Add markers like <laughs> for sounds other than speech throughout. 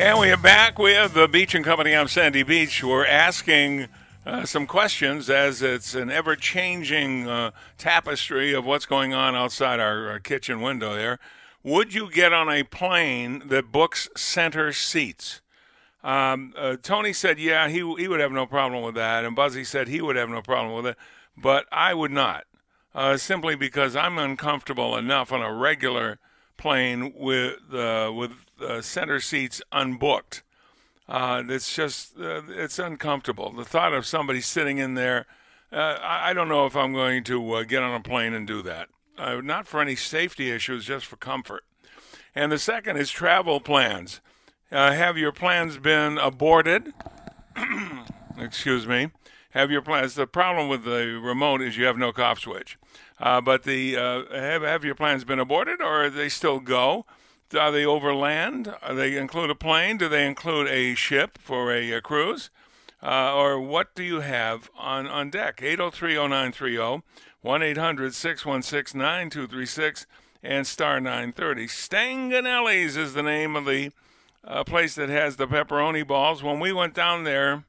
And we are back with the Beach and Company. I'm Sandy Beach. We're asking uh, some questions as it's an ever changing uh, tapestry of what's going on outside our, our kitchen window there. Would you get on a plane that books center seats? Um, uh, Tony said, yeah, he, he would have no problem with that. And Buzzy said he would have no problem with it. But I would not, uh, simply because I'm uncomfortable enough on a regular plane with, uh, with uh, center seats unbooked. Uh, it's just uh, it's uncomfortable. The thought of somebody sitting in there, uh, I, I don't know if I'm going to uh, get on a plane and do that. Not for any safety issues, just for comfort. And the second is travel plans. Have your plans been aborted? <clears throat> Excuse me. Have your plans? The problem with the remote is you have no cop switch. Uh, but the uh, have have your plans been aborted, or they still go? Are they overland? Are they include a plane? Do they include a ship for a, a cruise? Uh, or what do you have on, on deck? 8030930, 1 800 616 9236, and star 930. Stanganelli's is the name of the uh, place that has the pepperoni balls. When we went down there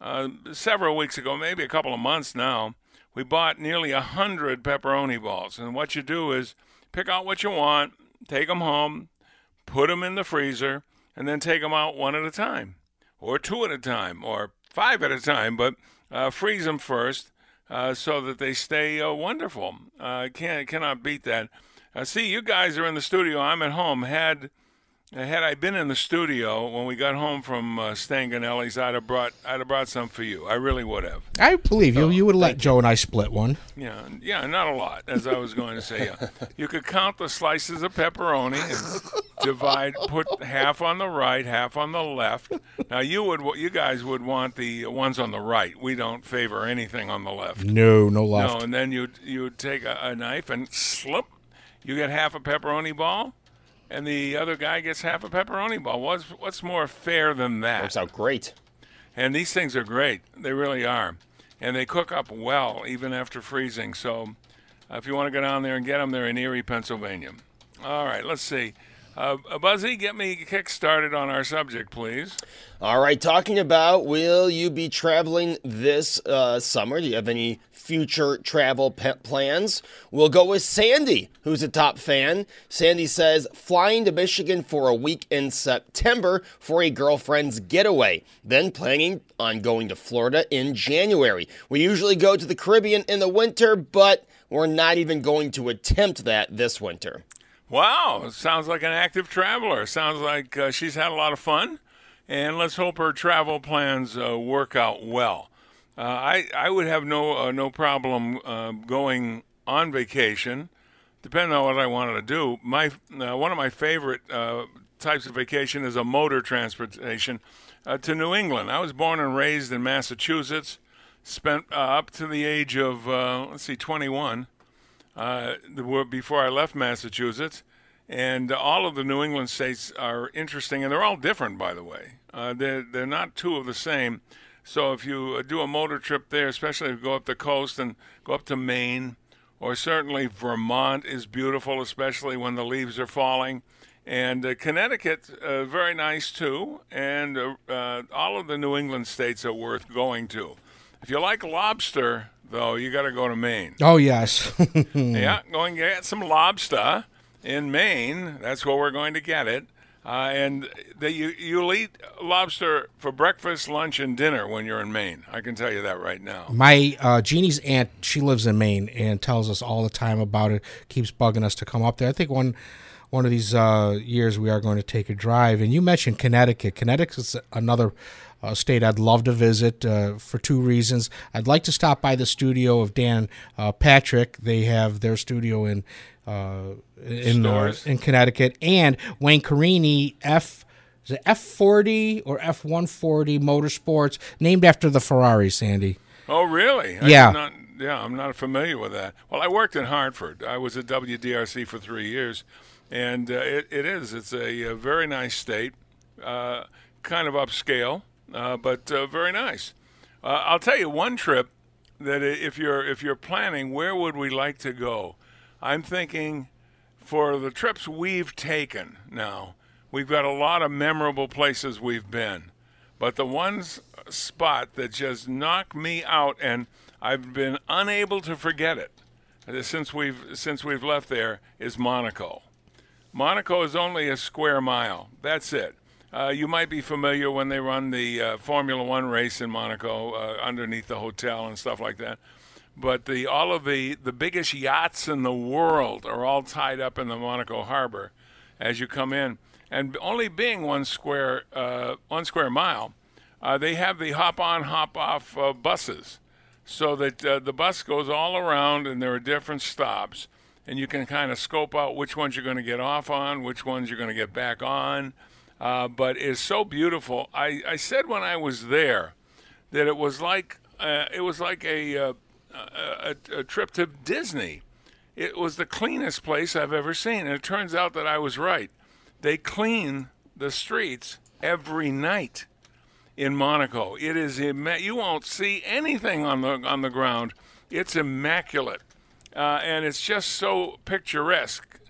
uh, several weeks ago, maybe a couple of months now, we bought nearly a hundred pepperoni balls. And what you do is pick out what you want, take them home, put them in the freezer, and then take them out one at a time, or two at a time, or five at a time. But uh, freeze them first uh, so that they stay uh, wonderful. I can't cannot beat that. Uh, see, you guys are in the studio. I'm at home. Had had I been in the studio when we got home from uh, Stanganelli's, I'd have brought I'd have brought some for you. I really would have. I believe you. You would let Joe and I split one. Yeah, yeah, not a lot, as I was going to say. Yeah. <laughs> You could count the slices of pepperoni and divide, put half on the right, half on the left. Now you would, you guys would want the ones on the right. We don't favor anything on the left. No, no left. No, and then you you take a, a knife and slip. You get half a pepperoni ball, and the other guy gets half a pepperoni ball. What's what's more fair than that? Works out great. And these things are great. They really are. And they cook up well even after freezing. So uh, if you want to go down there and get them, they're in Erie, Pennsylvania. All right, let's see. Uh, Buzzy, get me kick started on our subject, please. All right, talking about will you be traveling this uh, summer? Do you have any future travel plans? We'll go with Sandy, who's a top fan. Sandy says flying to Michigan for a week in September for a girlfriend's getaway, then planning on going to Florida in January. We usually go to the Caribbean in the winter, but we're not even going to attempt that this winter. Wow, sounds like an active traveler. Sounds like uh, she's had a lot of fun, and let's hope her travel plans uh, work out well. Uh, I I would have no uh, no problem uh, going on vacation, depending on what I wanted to do. My uh, one of my favorite types of vacation is a motor transportation to New England. I was born and raised in Massachusetts. Spent up to the age of let's see, 21 uh, before I left Massachusetts. And all of the New England states are interesting, and they're all different, by the way. Uh, they're, they're not two of the same. So if you uh, do a motor trip there, especially if you go up the coast and go up to Maine, or certainly Vermont is beautiful, especially when the leaves are falling. And uh, Connecticut, uh, very nice too. And uh, uh, all of the New England states are worth going to. If you like lobster, though, you got to go to Maine. Oh yes. <laughs> yeah, go and get some lobster in Maine. That's where we're going to get it. Uh, and that you you'll eat lobster for breakfast, lunch, and dinner when you're in Maine. I can tell you that right now. My uh, Jeannie's aunt, she lives in Maine and tells us all the time about it. Keeps bugging us to come up there. I think one one of these uh, years we are going to take a drive. And you mentioned Connecticut. Connecticut is another uh, state I'd love to visit uh, for two reasons. I'd like to stop by the studio of Dan uh, Patrick. They have their studio in uh, in uh, Stores. in Connecticut, and Wayne Carini F. Is it F forty or F one forty Motorsports, named after the Ferrari, Sandy? Oh, really? I Yeah. not- yeah, I'm not familiar with that. Well, I worked in Hartford. I was at WDRC for three years, and uh, it, it is. It's a, uh very nice state, uh, kind of upscale, uh, but uh, very nice. Uh, I'll tell you one trip that if you're if you're planning, where would we like to go? I'm thinking for the trips we've taken now, we've got a lot of memorable places we've been. But the one spot that just knocked me out, and I've been unable to forget it uh, since we've since we've left there, is Monaco. Monaco is only a square mile. That's it. Uh, you might be familiar when they run the uh, Formula One race in Monaco uh, underneath the hotel and stuff like that. But the all of the the biggest yachts in the world are all tied up in the Monaco harbor as you come in, and only being one square uh, one square mile, uh, they have the hop on hop off uh, buses, so that the bus goes all around and there are different stops, and you can kind of scope out which ones you're going to get off on, which ones you're going to get back on. Uh, but it's so beautiful. I, I said when I was there that it was like uh, it was like a, uh, a, a trip to Disney. It was the cleanest place I've ever seen, and it turns out that I was right. They clean the streets every night in Monaco. It is imma- you won't see anything on the on the ground. It's immaculate, uh, and it's just so picturesque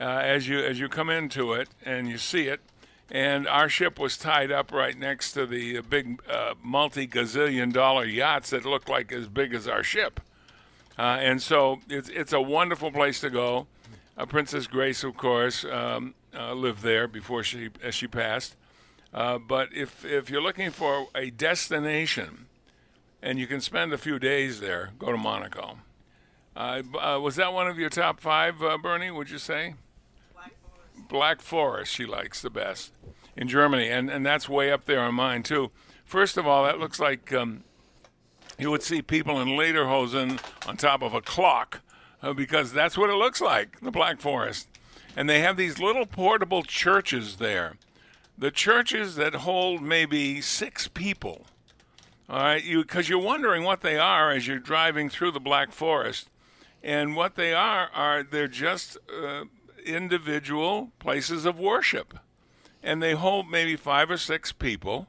uh, as you as you come into it and you see it. And our ship was tied up right next to the big uh, multi gazillion dollar yachts that look like as big as our ship. Uh, and so it's it's a wonderful place to go. Uh, Princess Grace, of course, um, uh, lived there before she as she passed. Uh, but if if you're looking for a destination, and you can spend a few days there, go to Monaco. Uh, uh, was that one of your top five, uh, Bernie? Would you say? Black Forest, she likes the best in Germany, and and that's way up there on mine too. First of all, that looks like um, you would see people in lederhosen on top of a clock uh, because that's what it looks like, the Black Forest. And they have these little portable churches there. The churches that hold maybe six people. All right, you because you're wondering what they are as you're driving through the Black Forest, and what they are are they're just uh, individual places of worship, and they hold maybe five or six people,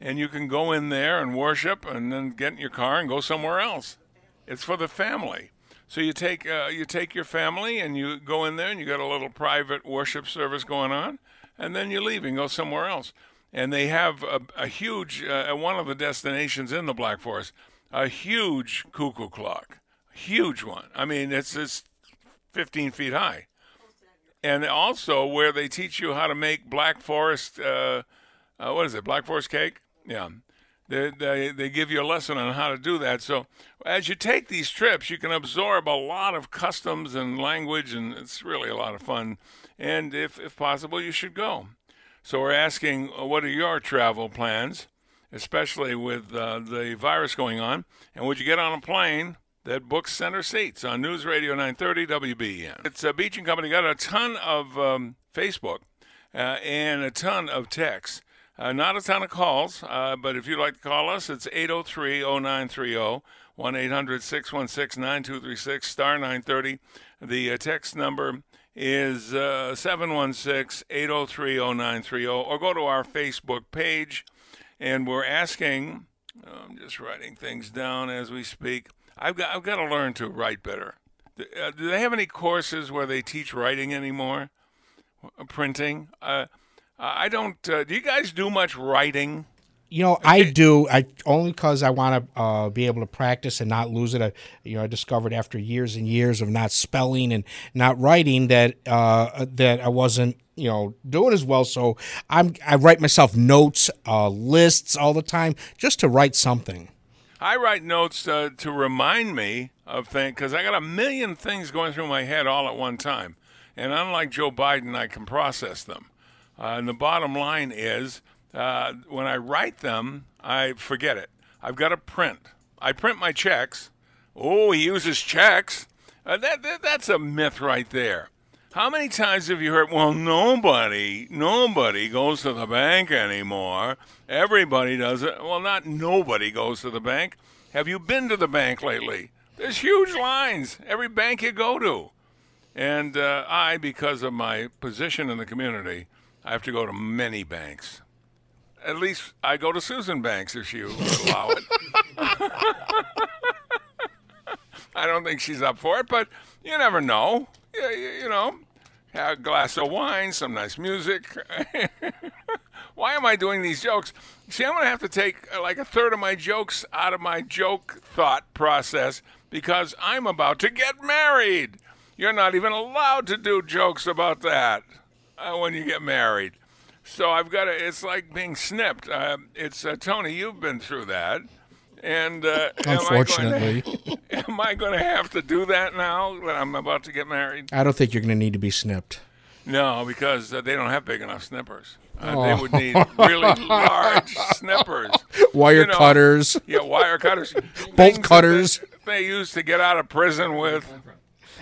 and you can go in there and worship, and then get in your car and go somewhere else. It's for the family. So you take uh, you take your family and you go in there and you got a little private worship service going on, and then you leave and go somewhere else. And they have a, a huge uh, one of the destinations in the Black Forest, a huge cuckoo clock, huge one. I mean, it's it's 15 feet high, and also where they teach you how to make Black Forest. Uh, uh, what is it? Black Forest cake? Yeah. They, they, they give you a lesson on how to do that. So as you take these trips, you can absorb a lot of customs and language, and it's really a lot of fun. And if, if possible, you should go. So we're asking, uh, what are your travel plans, especially with uh, the virus going on? And would you get on a plane that books center seats on News Radio 930 WBEN. It's a Beach and Company. Got a ton of um, Facebook uh, and a ton of texts. Uh, not a ton of calls, uh, but if you'd like to call us, it's 803 0930, 1 800 616 9236, star 930. The uh, text number is uh, 716 803 0930, or go to our Facebook page. And we're asking, I'm just writing things down as we speak. I've got, I've got to learn to write better. Uh, do they have any courses where they teach writing anymore? Uh, Printing? Uh, I don't. Uh, do you guys do much writing? You know, I do. I only because I want to uh, be able to practice and not lose it. I, you know, I discovered after years and years of not spelling and not writing that uh, that I wasn't, you know, doing as well. So I'm I write myself notes, uh, lists all the time just to write something. I write notes uh, to remind me of things because I got a million things going through my head all at one time, and unlike Joe Biden, I can process them. Uh, and the bottom line is uh, when I write them, I forget it. I've got to print. I print my checks. Oh, he uses checks. Uh, that, that that's a myth right there. How many times have you heard? Well, nobody, nobody goes to the bank anymore. Everybody does it. Well, not nobody goes to the bank. Have you been to the bank lately? There's huge lines every bank you go to, and uh, I, because of my position in the community, I have to go to many banks at least I go to Susan Banks if she allow it. <laughs> I don't think she's up for it, but you never know. You, know, have a glass of wine, some nice music. <laughs> Why am I doing these jokes? See, I'm going to have to take uh, like a third of my jokes out of my joke thought process because I'm about to get married. You're not even allowed to do jokes about that uh, when you get married. So I've got to. It's like being snipped. Uh, it's uh, Tony. You've been through that, and uh, unfortunately, am I going <laughs> to have to do that now that I'm about to get married? I don't think you're going to need to be snipped. No, because uh, they don't have big enough snippers. Uh, oh. They would need really large <laughs> snippers, wire you know, cutters. Yeah, wire cutters. <laughs> Bolt cutters. They, they used to get out of prison with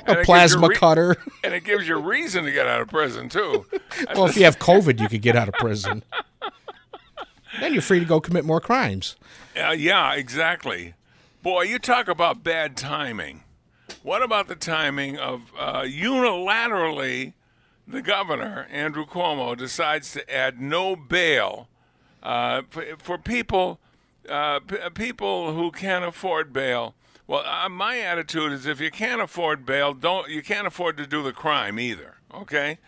a plasma re- cutter. And it gives you reason to get out of prison, too. well, if you have COVID, you could get out of prison. then you're free to go commit more crimes. Uh, yeah, exactly. Boy, you talk about bad timing. What about the timing of uh, unilaterally the governor, Andrew Cuomo, decides to add no bail uh, for, for, people uh, p- people who can't afford bail well, uh, my attitude is if you can't afford bail, don't you can't afford to do the crime either. Okay,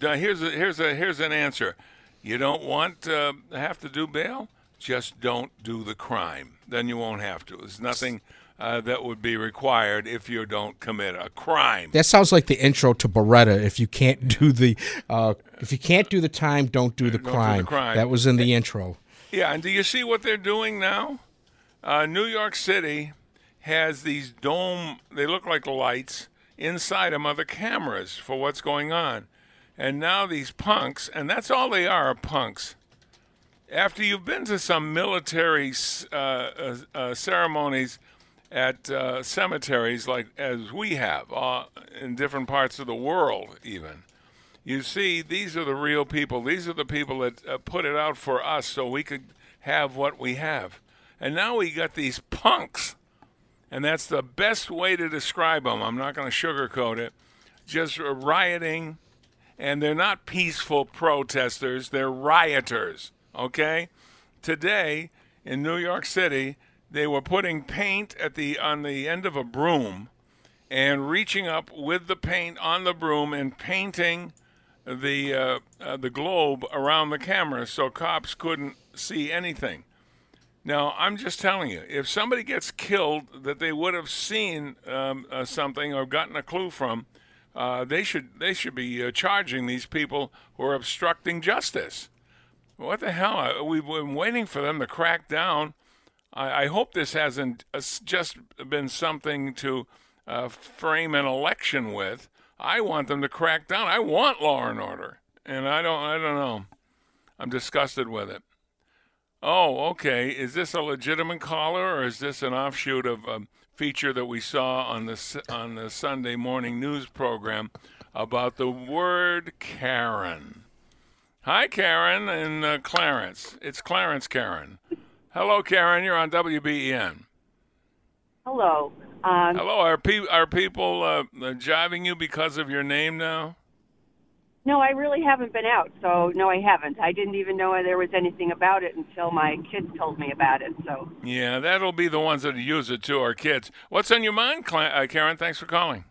uh, here's a, here's a here's an answer. You don't want to uh, have to do bail, just don't do the crime. Then you won't have to. There's nothing. Uh, that would be required if you don't commit a crime. That sounds like the intro to Baretta. If you can't do the, uh, if you can't do the time, don't do the, don't crime. Do the crime. That was in the intro. Yeah, and do you see what they're doing now? Uh, New York City has these dome, they look like lights inside them are the cameras for what's going on. And now these punks, and that's all they are, are punks. After you've been to some military uh, uh, uh, ceremonies at uh, cemeteries, like as we have uh, in different parts of the world, even, you see these are the real people. These are the people that uh, put it out for us so we could have what we have. And now we got these punks and that's the best way to describe them. I'm not going to sugarcoat it. Just rioting, and they're not peaceful protesters, they're rioters, okay? Today in New York City, they were putting paint at the on the end of a broom and reaching up with the paint on the broom and painting the uh, uh, the globe around the camera so cops couldn't see anything. Now, I'm just telling you, if somebody gets killed that they would have seen um, uh, something or gotten a clue from, uh, they should they should be uh, charging these people who are obstructing justice. What the hell? We've been waiting for them to crack down. I, I hope this hasn't uh, just been something to uh, frame an election with. I want them to crack down. I want law and order, and I don't. I don't know. I'm disgusted with it. Oh, okay. Is this a legitimate caller, or is this an offshoot of a feature that we saw on the on the Sunday morning news program about the word Karen? Hi, Karen and uh, Clarence. It's Clarence Karen. Hello, Karen. You're on WBEN. Hello. Um, Hello. Are, pe- are people uh, jiving you because of your name now? No, I really haven't been out, so no, I haven't. I didn't even know there was anything about it until my kids told me about it. So yeah, that'll be the ones that use it too, our kids. What's on your mind, uh, Karen? Thanks for calling.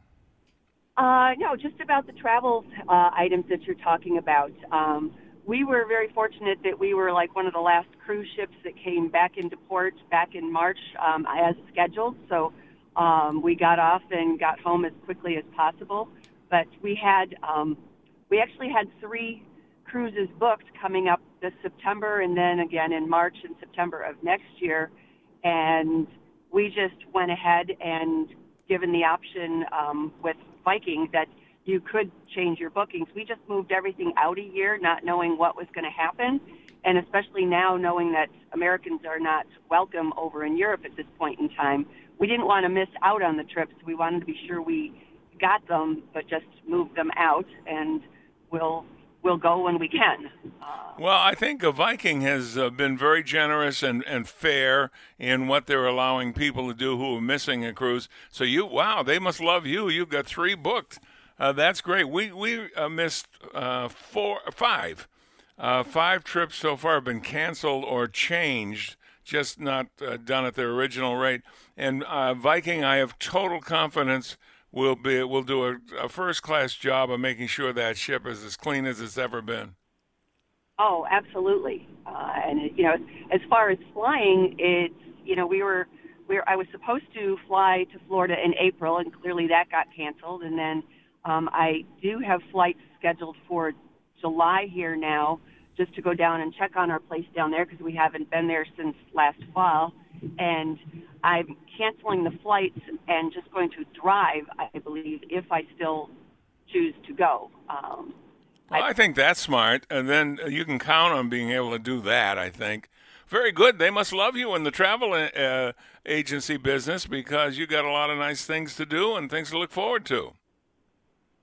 Uh, no, just about the travel uh, items that you're talking about. Um, we were very fortunate that we were like one of the last cruise ships that came back into port back in March um, as scheduled. So um, we got off and got home as quickly as possible. But we had um, we actually had three cruises booked coming up this September and then again in March and September of next year. And we just went ahead and given the option um, with Viking that you could change your bookings. We just moved everything out a year, not knowing what was going to happen. And especially now, knowing that Americans are not welcome over in Europe at this point in time, we didn't want to miss out on the trips. We wanted to be sure we got them, but just moved them out, and we'll we'll go when we can. Uh, Well, I think a Viking has uh, been very generous and, and fair in what they're allowing people to do who are missing a cruise. So you, wow, they must love you. You've got three booked. Uh, that's great. We we uh, missed uh, four, five, uh, five trips so far have been canceled or changed, just not uh, done at their original rate. And uh, Viking, I have total confidence will be will do a, a first class job of making sure that ship is as clean as it's ever been. Oh, absolutely. And you know, as far as flying, it's you know we were we were, I was supposed to fly to Florida in April, and clearly that got canceled. And then um, I do have flights scheduled for July here now, just to go down and check on our place down there because we haven't been there since last fall. And I'm canceling the flights and just going to drive, I believe, if I still choose to go. Um, Well, I think that's smart, and then you can count on being able to do that. I think very good. They must love you in the travel uh, agency business because you got a lot of nice things to do and things to look forward to.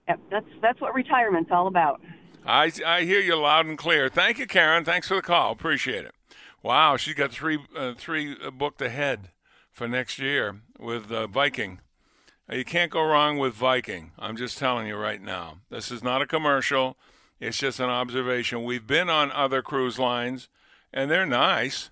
That's that's what retirement's all about. I, I hear you loud and clear. Thank you, Karen. Thanks for the call. Appreciate it. Wow, she's got three uh, three booked ahead for next year with uh, Viking. You can't go wrong with Viking. I'm just telling you right now. This is not a commercial. It's just an observation. We've been on other cruise lines, and they're nice,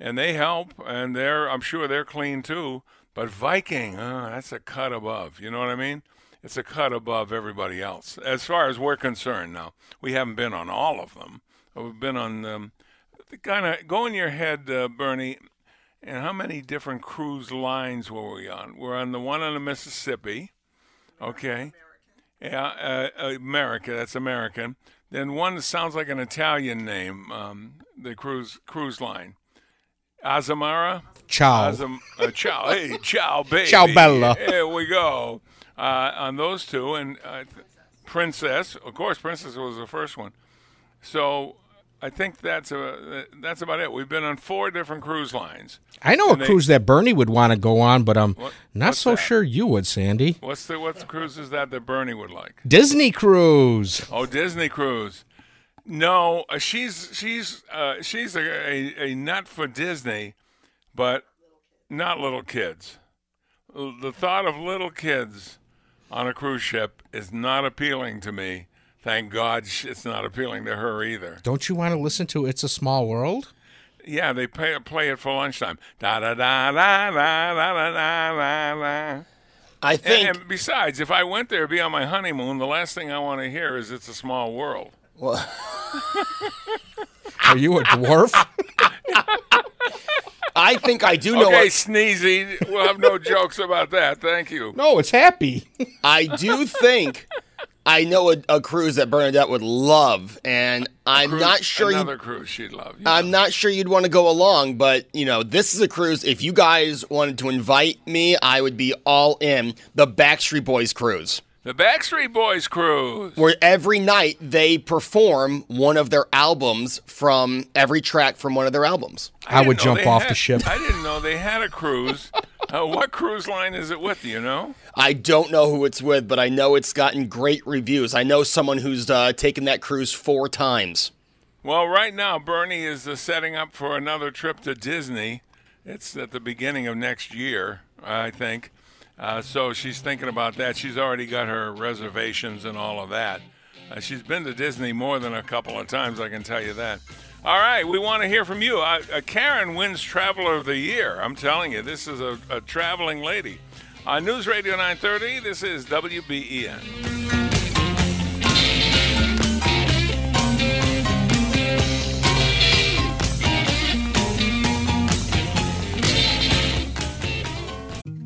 and they help, and they're I'm sure they're clean too. But Viking, uh, that's a cut above. You know what I mean? It's a cut above everybody else, as far as we're concerned. Now we haven't been on all of them. We've been on um, kind of go in your head, uh, Bernie. And how many different cruise lines were we on? We're on the one on the Mississippi. Okay. Yeah, uh, America. That's American. Then one that sounds like an Italian name. Um, the cruise cruise line. Azamara. Ciao. Azam, uh, ciao. Hey, ciao, baby. Ciao, Bella. Here we go. Uh, on those two, and uh, Princess. Of course, Princess was the first one. So I think that's a, that's about it. We've been on four different cruise lines. I know a they- cruise that Bernie would want to go on, but I'm What- not so that? sure you would, Sandy. What's the what cruise is that that Bernie would like? Disney cruise. Oh, Disney cruise. No, uh, she's she's uh, she's a, a, a nut for Disney, but not little kids. The thought of little kids on a cruise ship is not appealing to me. Thank God <laughs> it's not appealing to her either. Don't you want to listen to It's a Small World? Yeah, they play, play it for lunchtime. Da da da da da da da da da da. I think. And, and besides, if I went there to be on my honeymoon, the last thing I want to hear is "It's a Small World." well, Are you a dwarf? <laughs> I think I do know. Okay, What, sneezy. We'll have no <laughs> jokes about that. Thank you. no, it's happy. <laughs> I do think I know a, a cruise that Bernadette would love, and I'm Cruise- not sure you. Another cruise she'd love. You I'm know. not sure you'd want to go along, but you know, this is a cruise. If you guys wanted to invite me, I would be all in. The Backstreet Boys cruise, The Backstreet Boys cruise. where every night they perform one of their albums from every track from one of their albums. I would jump off had- the ship. I didn't know they had a cruise. <laughs> uh, what cruise line is it with? Do you know? I don't know who it's with, but I know it's gotten great reviews. I know someone who's uh, taken that cruise four times. Well, right now Bernie is uh, setting up for another trip to Disney. It's at the beginning of next year, I think. Uh, so she's thinking about that. She's already got her reservations and all of that. Uh, she's been to Disney more than a couple of times, I can tell you that. All right, we want to hear from you. Uh, uh, Karen wins Traveler of the Year. I'm telling you, this is a, a traveling lady. On News Radio 930, this is WBEN.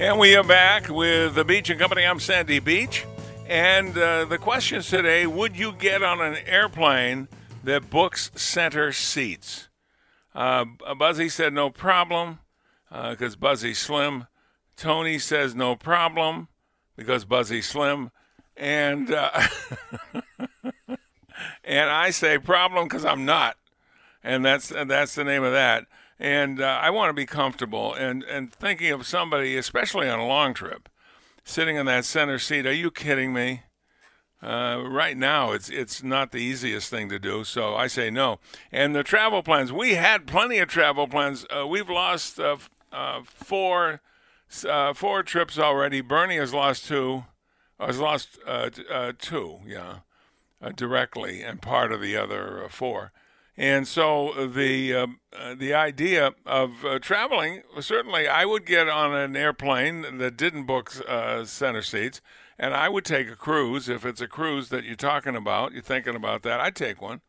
And we are back with the Beach and Company. I'm Sandy Beach. And uh, the questions today would you get on an airplane that books center seats? Uh, Buzzy said no problem because Buzzy Slim. Tony says no problem because Buzzy Slim. And, uh, <laughs> and I say problem because I'm not. And that's, that's the name of that. And uh, I want to be comfortable and, and thinking of somebody, especially on a long trip, sitting in that center seat. Are you kidding me? Uh, right now, it's it's not the easiest thing to do, so I say no. And the travel plans, we had plenty of travel plans. Uh, we've lost uh, uh, four uh, four trips already. Bernie has lost two, has lost two, yeah, directly, and part of the other four. And so the uh, uh, the idea of uh, traveling certainly, I would get on an airplane that didn't book uh, center seats, and I would take a cruise if it's a cruise that you're talking about. You're thinking about that. I'd take one,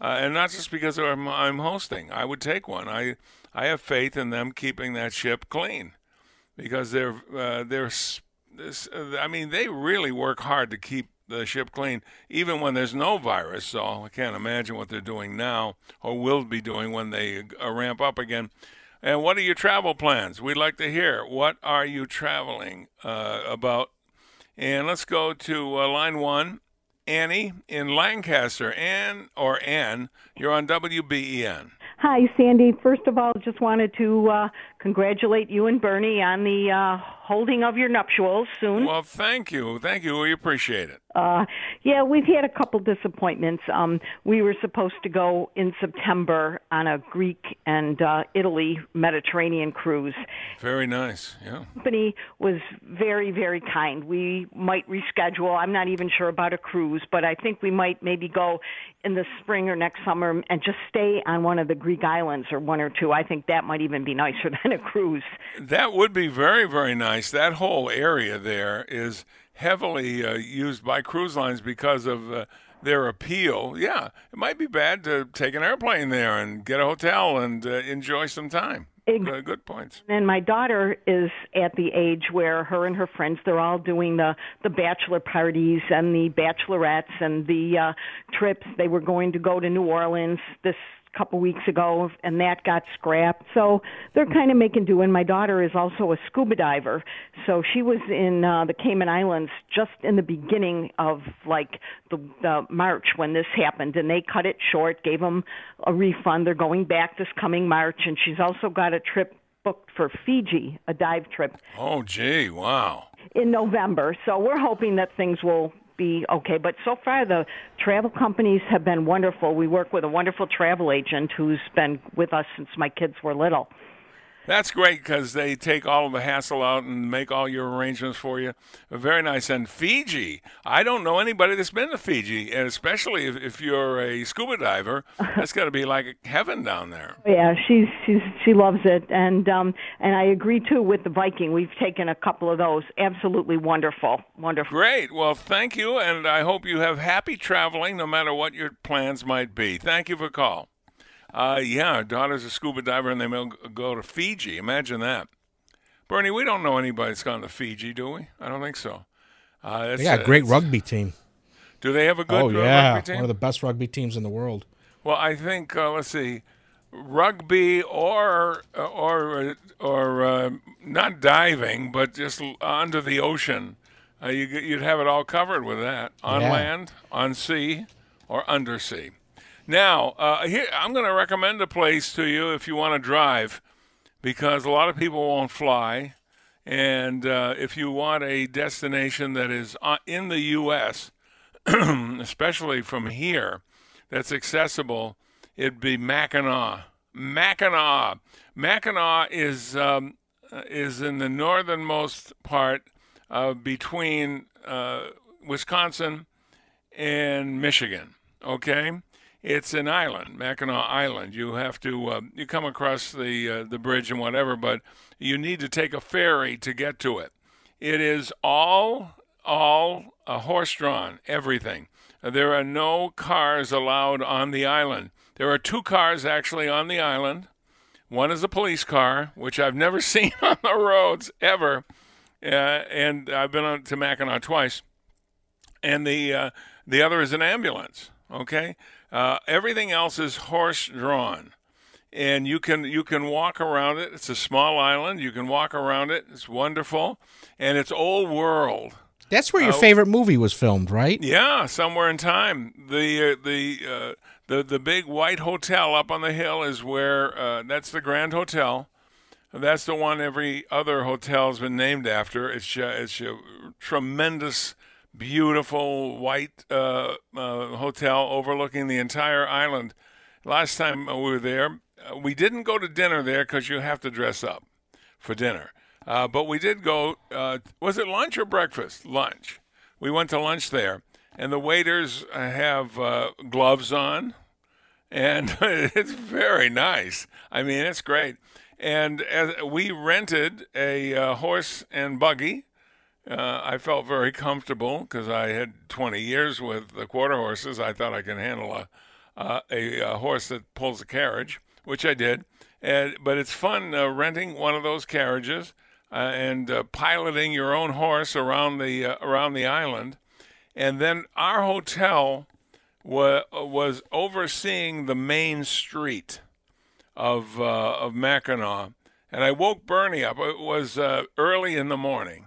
uh, and not just because I'm, I'm hosting. I would take one. I I have faith in them keeping that ship clean because they're uh, they're uh, I mean they really work hard to keep the ship clean even when there's no virus. So I can't imagine what they're doing now or will be doing when they uh, ramp up again. And what are your travel plans? We'd like to hear. What are you traveling uh, about? And let's go to uh, line one. Annie in Lancaster. Ann or Ann you're on WBEN Hi, Sandy. First of all, just wanted to uh, congratulate you and Bernie on the uh, holding of your nuptials soon. well thank you thank you we appreciate it Uh, yeah, we've had a couple disappointments. Um, we were supposed to go in September on a Greek and uh, Italy Mediterranean cruise. very nice yeah company was very, very kind. We might reschedule. I'm not even sure about a cruise, but I think we might maybe go in the spring or next summer and just stay on one of the Greek islands or one or two. I think that might even be nicer <laughs> than a cruise. That would be very, very nice. That whole area there is heavily uh, used by cruise lines because of uh, their appeal. Yeah, it might be bad to take an airplane there and get a hotel and uh, enjoy some time. Uh, good points. And my daughter is at the age where her and her friends they're all doing the the bachelor parties and the bachelorettes and the uh trips. They were going to go to New Orleans this couple weeks ago and that got scrapped. So they're kind of making do and my daughter is also a scuba diver. So she was in uh the Cayman Islands just in the beginning of like the the March when this happened and they cut it short, gave them a refund. They're going back this coming March and she's also got a trip booked for Fiji, a dive trip Oh, gee, wow. in November. So we're hoping that things will be okay. But so far, the travel companies have been wonderful. We work with a wonderful travel agent who's been with us since my kids were little. That's great because they take all of the hassle out and make all your arrangements for you. Very nice. And Fiji, I don't know anybody that's been to Fiji, and especially if, if you're a scuba diver, <laughs> that's got to be like heaven down there. Yeah, she's she's she loves it, and um and I agree too with the Viking. We've taken a couple of those. Absolutely wonderful, wonderful. Great. Well, thank you, and I hope you have happy traveling no matter what your plans might be. Thank you for call. Uh, yeah, our daughter's a scuba diver, and they may go to Fiji. Imagine that. Bernie, we don't know anybody that's gone to Fiji, do we? I don't think so. Uh, They got a great rugby team. Do they have a good oh yeah, one of the best rugby teams in the world. Well, I think uh, let's see. rugby or or or uh, not diving, but just under the ocean. Uh, you, you'd have it all covered with that on Yeah. land, on sea, or undersea. Now, uh, here I'm going to recommend a place to you if you want to drive, because a lot of people won't fly, and uh, if you want a destination that is uh, in the U.S., <clears throat> especially from here, that's accessible, it'd be Mackinac. Mackinac. Mackinac is um, uh, is in the northernmost part uh, between Wisconsin and Michigan. Okay, it's an island, Mackinac Island. You have to uh, you come across the uh, the bridge and whatever, but you need to take a ferry to get to it. It is all all uh, horse drawn, everything. There are no cars allowed on the island. There are two cars actually on the island. One is a police car, which I've never <laughs> seen on the roads ever, uh, and I've been to Mackinac twice. And the uh, the other is an ambulance. Okay, uh, everything else is horse drawn, and you can you can walk around it. It's a small island. You can walk around it. It's wonderful, and it's old world. That's where your Uh, favorite movie was filmed, right? Yeah, somewhere in time. The uh, the uh, the the big white hotel up on the hill is where uh, that's the Grand Hotel. That's the one every other hotel's been named after. It's ju- it's a tremendous, beautiful white uh, uh, hotel overlooking the entire island. Last time we were there, uh, we didn't go to dinner there because you have to dress up for dinner. Uh, but we did go. Uh, was it lunch or breakfast? Lunch. We went to lunch there, and the waiters have uh, gloves on, and <laughs> it's very nice. I mean, it's great. And we rented a horse and buggy. Uh, I felt very comfortable because I had 20 years with the quarter horses. I thought I could handle a uh, a, a horse that pulls a carriage, which I did. And, but it's fun uh, renting one of those carriages uh, and uh, piloting your own horse around the around the island. And then our hotel wa- was overseeing the main street of of Mackinac, and I woke Bernie up. It was early in the morning,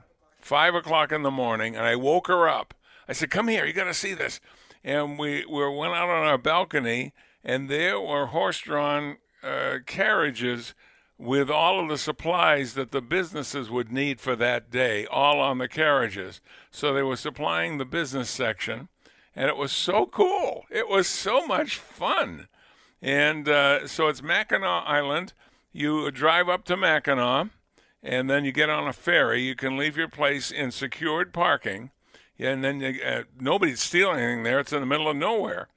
five o'clock in the morning, and I woke her up. I said, "Come here, you got to see this." And we we went out on our balcony, and there were horse-drawn uh, carriages with all of the supplies that the businesses would need for that day, all on the carriages. So they were supplying the business section, and it was so cool. It was so much fun. And uh, so it's Mackinac Island. You drive up to Mackinac, and then you get on a ferry. You can leave your place in secured parking, and then you, uh, nobody's stealing anything there. It's in the middle of nowhere.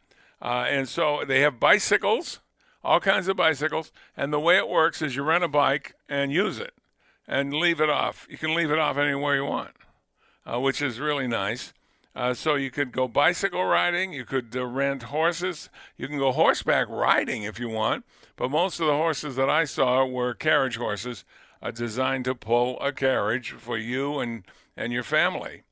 Uh, and so they have bicycles, all kinds of bicycles. And the way it works is you rent a bike and use it and leave it off. You can leave it off anywhere you want, uh, which is really nice. Uh, so you could go bicycle riding, you could uh, rent horses, you can go horseback riding if you want. But most of the horses that I saw were carriage horses designed to pull a carriage for you and, and your family.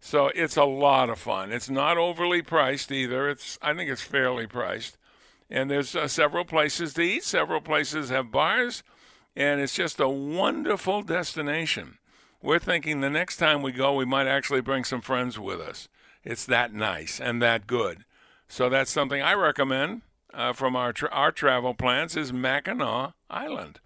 So it's a lot of fun. It's not overly priced either. It's I think it's fairly priced. And there's uh, several places to eat. Several places have bars, and it's just a wonderful destination. We're thinking the next time we go, we might actually bring some friends with us. It's that nice and that good. So that's something I recommend uh, from our tra- our travel plans is Mackinac Island.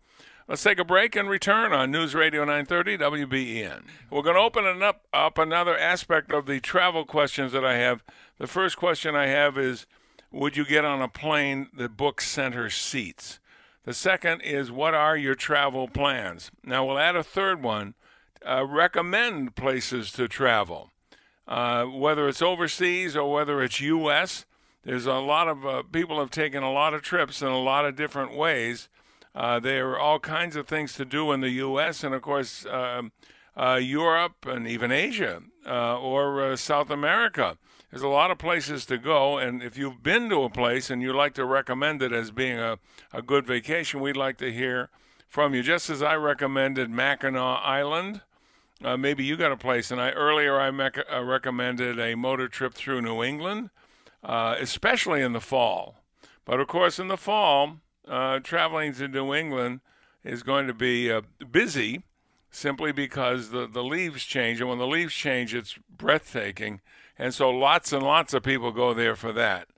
Let's take a break and return on News Radio 930 WBEN. We're going to open it up, up another aspect of the travel questions that I have. The first question I have is Would you get on a plane that books center seats? The second is What are your travel plans? Now, we'll add a third one uh, recommend places to travel, uh, whether it's overseas or whether it's U.S. There's a lot of uh, people have taken a lot of trips in a lot of different ways. Uh, there are all kinds of things to do in the U.S. and, of course, um uh, Europe and even Asia uh, or uh, South America. There's a lot of places to go, and if you've been to a place and you'd like to recommend it as being a, a good vacation, we'd like to hear from you. Just as I recommended Mackinac Island, uh, maybe you got a place. And I earlier I recommended a motor trip through New England, especially in the fall. But of course, in the fall, uh, traveling to New England is going to be uh, busy simply because the, the leaves change. And when the leaves change, it's breathtaking. And so lots and lots of people go there for that.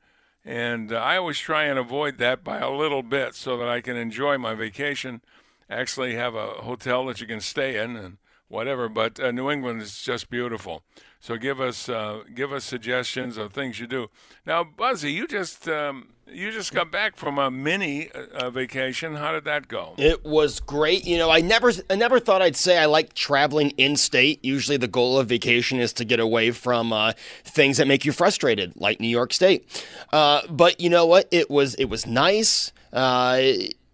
And uh, I always try and avoid that by a little bit so that I can enjoy my vacation, actually have a hotel that you can stay in and whatever. But uh, New England is just beautiful. So give us uh, give us suggestions of things you do. Now, Buzzy, you just um, you just got back from a mini uh, vacation. How did that go? It was great. You know, I never I never thought I'd say I like traveling in state. Usually, the goal of vacation is to get away from uh, things that make you frustrated, like New York State. Uh, but you know what? It was it was nice. Uh,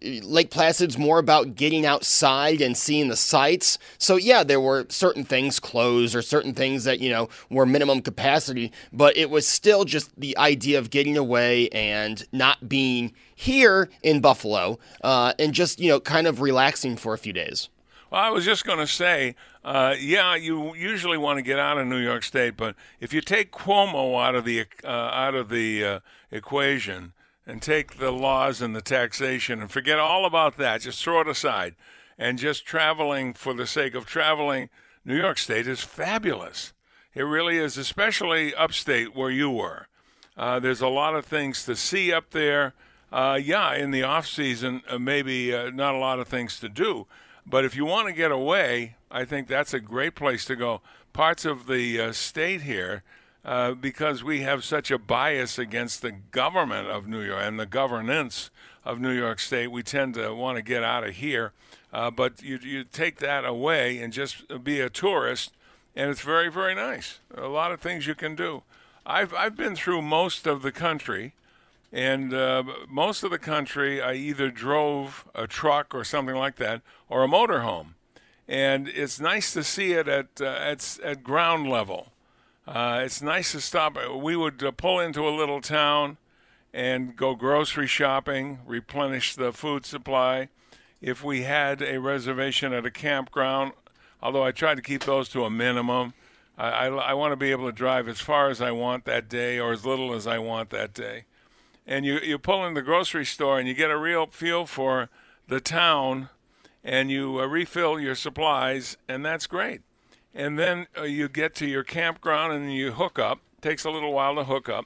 Lake Placid's more about getting outside and seeing the sights. So yeah, there were certain things closed or certain things that, you know, were minimum capacity, but it was still just the idea of getting away and not being here in Buffalo uh, and just, you know, kind of relaxing for a few days. Well, I was just going to say, uh, yeah, you usually want to get out of New York State, but if you take Cuomo out of the uh, out of the uh, equation, and take the laws and the taxation and forget all about that. Just throw it aside. And just traveling for the sake of traveling, New York State is fabulous. It really is, especially upstate where you were. Uh, there's a lot of things to see up there. Uh, yeah, in the off season, uh, maybe uh, not a lot of things to do. But if you want to get away, I think that's a great place to go. Parts of the uh, state here uh, because we have such a bias against the government of New York and the governance of New York State. We tend to want to get out of here. Uh, but you, you take that away and just be a tourist, and it's very, very nice. A lot of things you can do. I've, I've been through most of the country, and uh, most of the country I either drove a truck or something like that, or a motorhome. And it's nice to see it at, uh, at, at ground level uh, it's nice to stop. We would uh, pull into a little town and go grocery shopping, replenish the food supply. If we had a reservation at a campground, although I try to keep those to a minimum, I, I, I want to be able to drive as far as I want that day or as little as I want that day. And you, you pull in the grocery store and you get a real feel for the town and you uh, refill your supplies, and that's great and then uh, you get to your campground and you hook up. Takes a little while to hook up,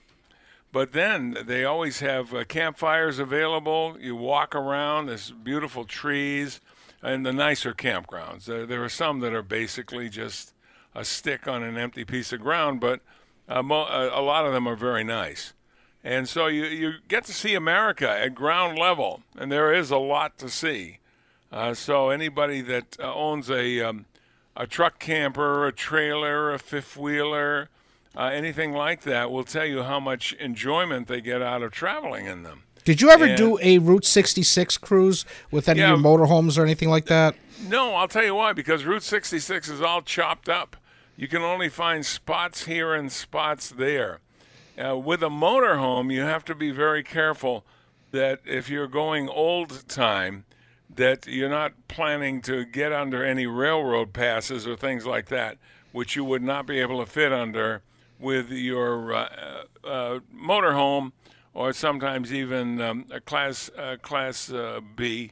but then they always have uh, campfires available. You walk around. There's beautiful trees, and the nicer campgrounds. Uh, there are some that are basically just a stick on an empty piece of ground, but uh, mo- uh, a lot of them are very nice. And so you, you get to see America at ground level, and there is a lot to see. Uh, so anybody that owns a um, a truck camper, a trailer, a fifth wheeler, uh, anything like that will tell you how much enjoyment they get out of traveling in them. Did you ever and, do a Route 66 cruise with any yeah, of your motorhomes or anything like that? No, I'll tell you why. Because Route 66 is all chopped up. You can only find spots here and spots there. Uh, with a motorhome, you have to be very careful that if you're going old time, that you're not planning to get under any railroad passes or things like that, which you would not be able to fit under with your uh, uh, motorhome or sometimes even um, a class uh, class uh, B,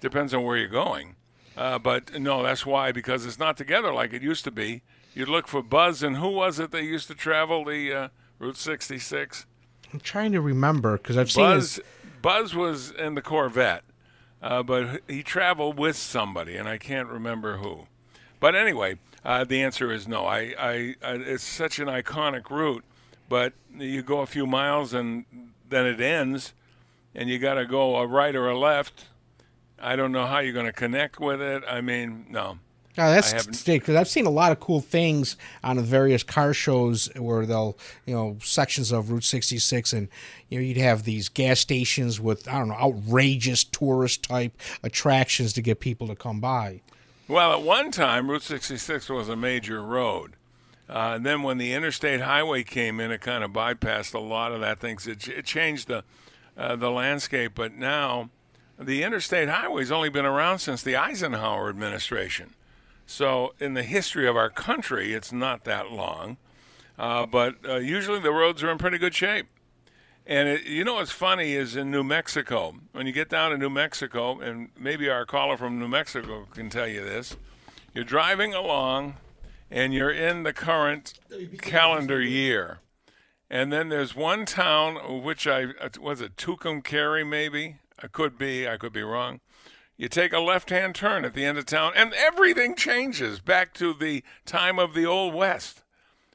depends on where you're going. Uh, but no, that's why because it's not together like it used to be. You'd look for Buzz, and who was it that used to travel the uh, Route 66? I'm trying to remember because I've Buzz, seen Buzz. Buzz was in the Corvette uh, but he traveled with somebody, and I can't remember who. But anyway, uh, the answer is no. I, I, I, it's such an iconic route, but you go a few miles and then it ends, and you got to go a right or a left. I don't know how you're going to connect with it. I mean, no. Oh, that's because I've seen a lot of cool things on the various car shows where they'll, you know, sections of Route 66, and you know, you'd have these gas stations with I don't know outrageous tourist type attractions to get people to come by. Well, at one time, Route 66 was a major road. Uh, and then when the interstate highway came in, it kind of bypassed a lot of that things. It, it changed the uh, the landscape, but now the interstate highway's only been around since the Eisenhower administration. So, in the history of our country, it's not that long, uh, but uh, usually the roads are in pretty good shape. And it, you know what's funny is in New Mexico, when you get down to New Mexico, and maybe our caller from New Mexico can tell you this, you're driving along and you're in the current calendar year. And then there's one town, which I, uh, was it Tucumcari maybe? I could be, I could be wrong. You take a left hand turn at the end of town, and everything changes back to the time of the Old West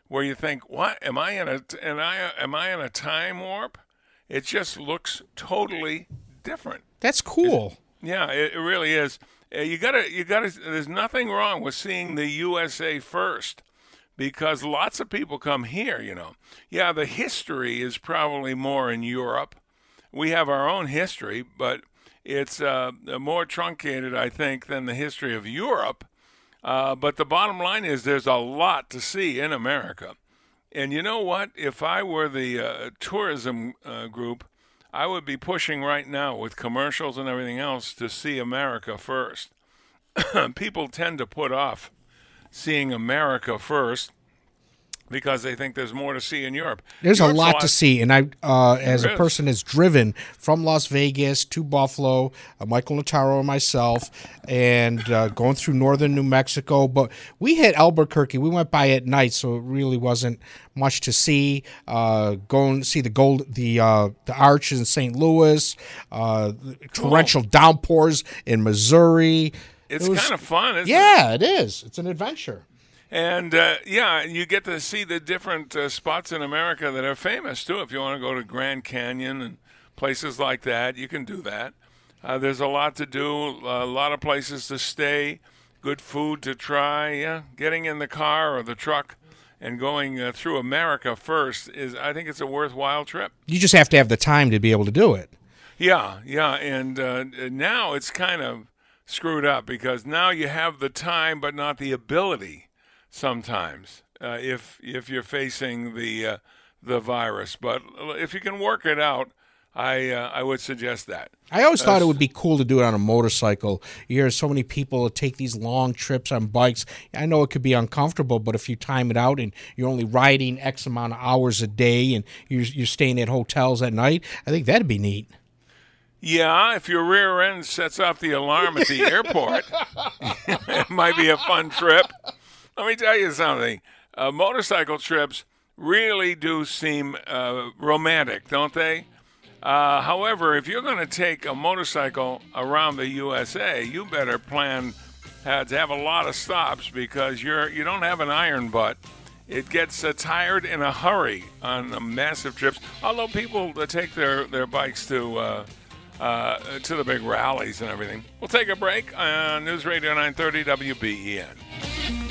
where you think, "What am I in a am I am I in a time warp?" It just looks totally different. That's cool. Yeah, it, it really is. Uh, you gotta you gotta. There's nothing wrong with seeing the USA first, because lots of people come here. You know, yeah, the history is probably more in Europe. We have our own history, but it's uh, more truncated, I think, than the history of Europe uh, but the bottom line is there's a lot to see in America. And you know what? If I were the uh, tourism uh, group, I would be pushing right now with commercials and everything else to see America first. <coughs> People tend to put off seeing America first because they think there's more to see in Europe. There's Europe's a lot, to see, and I, uh, as a person that's driven from Las Vegas to Buffalo, uh, Michael Notaro and myself, and uh, going through northern New Mexico. But we hit Albuquerque. We went by at night, so it really wasn't much to see. Uh, going to see the gold, the uh, the arches in St. Louis, uh, torrential downpours in Missouri. It's it was, kind of fun, isn't yeah, it? it is. It's an adventure. And uh, yeah, you get to see the different uh, spots in America that are famous too. If you want to go to Grand Canyon and places like that, you can do that. Uh, there's a lot to do, a lot of places to stay, good food to try. Yeah, getting in the car or the truck and going uh, through America first is, I think, it's a worthwhile trip. You just have to have the time to be able to do it. Yeah, yeah, and uh, now it's kind of screwed up because now you have the time but not the ability sometimes uh, if if you're facing the uh, the virus. But if you can work it out, I uh, I would suggest that. I always thought it would be cool to do it on a motorcycle. You hear so many people take these long trips on bikes. I know it could be uncomfortable, but if you time it out and you're only riding X amount of hours a day and you're, you're staying at hotels at night, I think that'd be neat. Yeah, if your rear end sets off the alarm at the <laughs> airport, <laughs> it might be a fun trip. Let me tell you something. Uh, motorcycle trips really do seem uh, romantic, don't they? Uh, however, if you're going to take a motorcycle around the USA, you better plan uh, to have a lot of stops because you're you don't have an iron butt. It gets uh, tired in a hurry on massive trips. Although people take their, their bikes to uh, uh, to the big rallies and everything. We'll take a break on News Radio 930 WBEN.